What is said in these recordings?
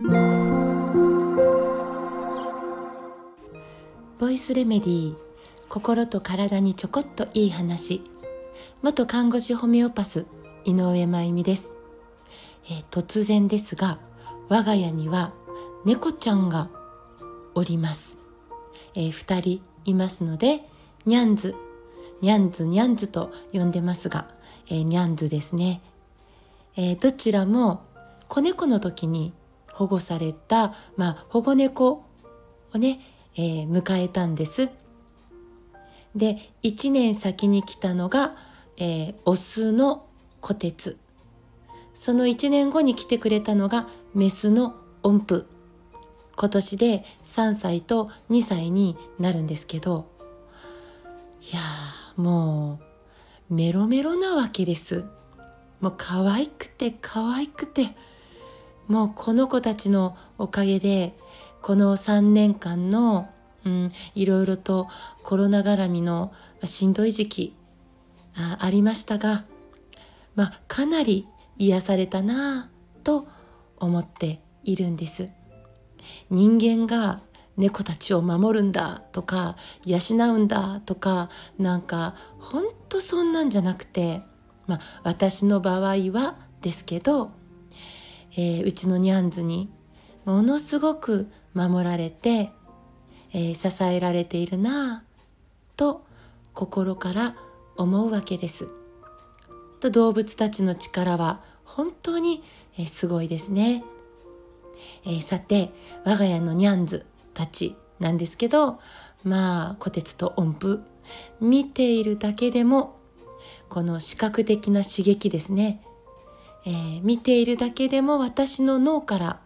ボイスレメディー心と体にちょこっといい話。元看護師ホメオパス井上真由美です、えー、突然ですが我が家には猫ちゃんがおります、えー、2人いますのでニャンズ。ニャンズニャンズと呼んでますが、えー、ニャンズですね、えー、どちらも子猫の時に保護された、まあ、保護猫をね、えー、迎えたんです。で1年先に来たのが、えー、オスの虎鉄。その1年後に来てくれたのがメスの音符。今年で3歳と2歳になるんですけどいやもうメロメロなわけです。もう可愛くて可愛くて。もうこの子たちのおかげでこの3年間の、うん、いろいろとコロナ絡みのしんどい時期あありましたが、まあ、かなり癒されたなぁと思っているんです。人間が猫たちを守るんだとか養うんだとかなんかほんとそんなんじゃなくてまあ私の場合はですけどえー、うちのニャンズにものすごく守られて、えー、支えられているなぁと心から思うわけです。と動物たちの力は本当に、えー、すごいですね。え、さて我が家のニャンズたちなんですけどまあ虎鉄と音符見ているだけでもこの視覚的な刺激ですねえー、見ているだけでも私の脳から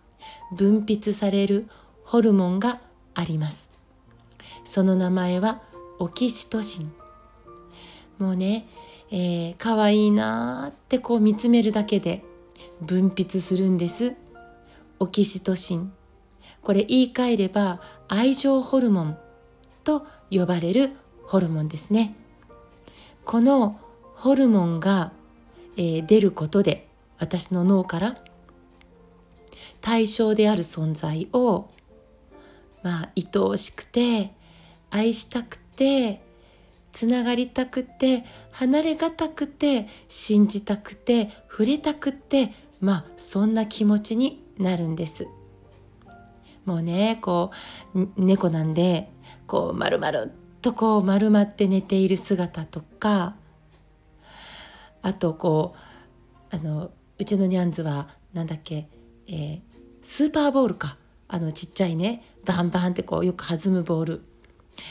分泌されるホルモンがあります。その名前はオキシトシン。もうね、えー、可愛いなってこう見つめるだけで分泌するんです。オキシトシン。これ言い換えれば愛情ホルモンと呼ばれるホルモンですね。このホルモンが、えー、出ることで私の脳から対象である存在をまあ愛おしくて愛したくてつながりたくて離れがたくて信じたくて触れたくてまあそんな気持ちになるんです。もうねこう猫なんでこう丸々とこう丸まって寝ている姿とかあとこうあのうちのニャンズは何だっけ、えー、スーパーボールか。あのちっちゃいねバンバンってこうよく弾むボール。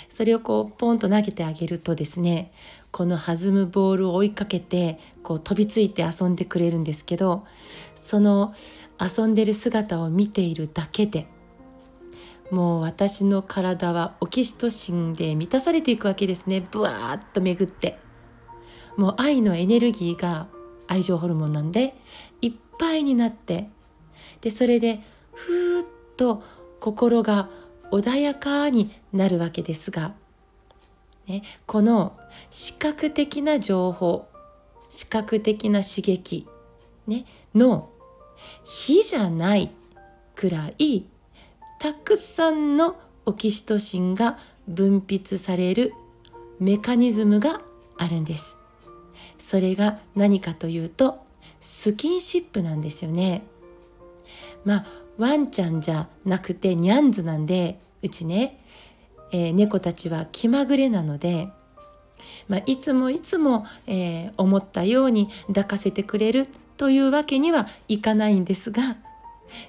それをこうポンと投げてあげるとですねこの弾むボールを追いかけてこう飛びついて遊んでくれるんですけどその遊んでる姿を見ているだけでもう私の体はオキシトシンで満たされていくわけですね。ブワーッと巡って。もう愛のエネルギーが愛情ホルモンなんでいっぱいになってでそれでふーっと心が穏やかになるわけですが、ね、この視覚的な情報視覚的な刺激、ね、の比じゃないくらいたくさんのオキシトシンが分泌されるメカニズムがあるんです。それが何かというとスキンシップなんですよね。まあワンちゃんじゃなくてニャンズなんでうちね、えー、猫たちは気まぐれなので、まあ、いつもいつも、えー、思ったように抱かせてくれるというわけにはいかないんですが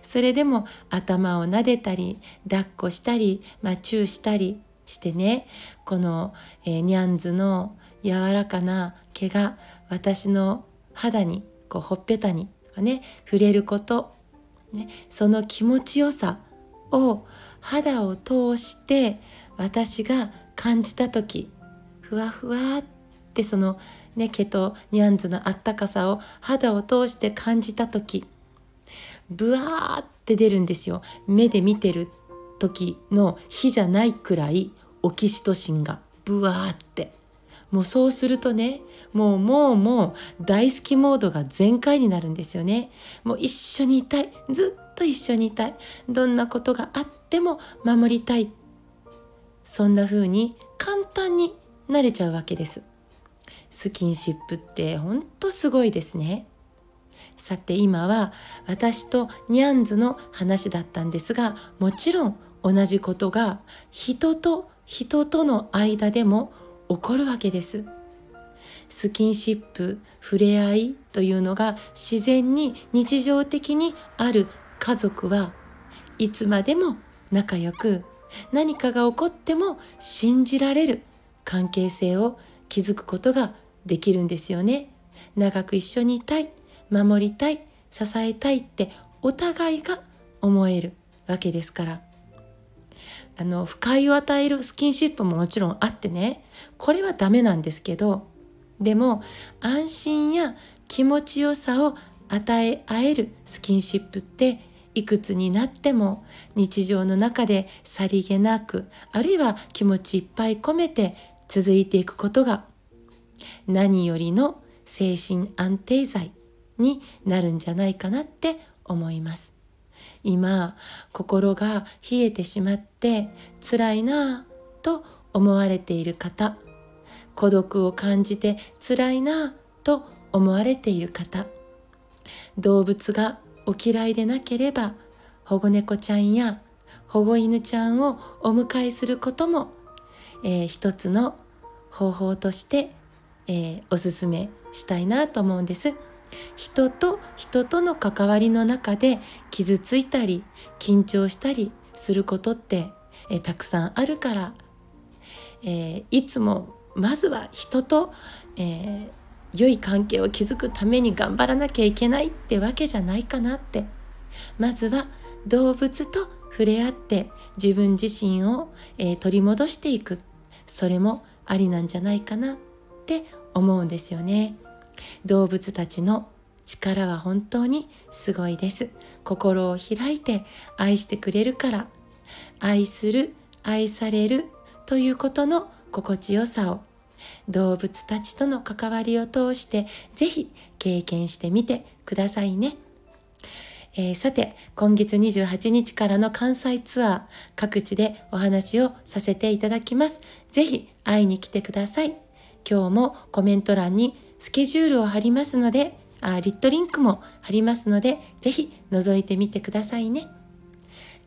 それでも頭を撫でたり抱っこしたり、まあ、チューしたりしてねこの、えー、ニャンズの柔らかな毛が私の肌にこうほっぺたにとかね触れること、ね、その気持ちよさを肌を通して私が感じた時ふわふわってそのね毛とニャンズのあったかさを肌を通して感じた時ブワーって出るんですよ。目で見てる時の火じゃないくらいオキシトシンがブワーって。もうそうするとねもうもうもう大好きモードが全開になるんですよね。もう一緒にいたいずっと一緒にいたい。どんなことがあっても守りたい。そんな風に簡単になれちゃうわけです。スキンシップってほんとすごいですね。さて今は私とニャンズの話だったんですがもちろん同じことが人と人との間でも起こるわけです。スキンシップ触れ合いというのが自然に日常的にある家族はいつまでも仲良く何かが起こっても信じられる関係性を築くことができるんですよね。長く一緒にいたい守りたい支えたいってお互いが思えるわけですから。あの不快を与えるスキンシップももちろんあってねこれはダメなんですけどでも安心や気持ちよさを与え合えるスキンシップっていくつになっても日常の中でさりげなくあるいは気持ちいっぱい込めて続いていくことが何よりの精神安定剤になるんじゃないかなって思います。今心が冷えてしまって辛いなぁと思われている方孤独を感じて辛いなと思われている方動物がお嫌いでなければ保護猫ちゃんや保護犬ちゃんをお迎えすることも、えー、一つの方法として、えー、おすすめしたいなと思うんです。人と人との関わりの中で傷ついたり緊張したりすることって、え、たくさんあるから、えいつもまずは人と、えー、良い関係を築くために頑張らなきゃいけないってわけじゃないかなって。まずは動物と触れ合って自分自身を、えー、取り戻していく。それもありなんじゃないかなって思うんですよね。動物たちの力は本当にすごいです心を開いて愛してくれるから愛する愛されるということの心地よさを動物たちとの関わりを通してぜひ経験してみてくださいね。えー、さて今月28日からの関西ツアー各地でお話をさせていただきます。ぜひ会いに来てください。今日もコメント欄にスケジュールを貼りますのであリットリンクも貼りますのでぜひ覗いてみてくださいね。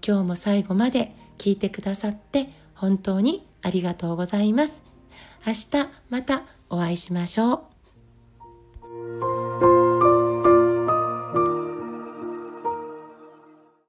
今日も最後まで聞いてくださって本当にありがとうございます。明日またお会いしましょう。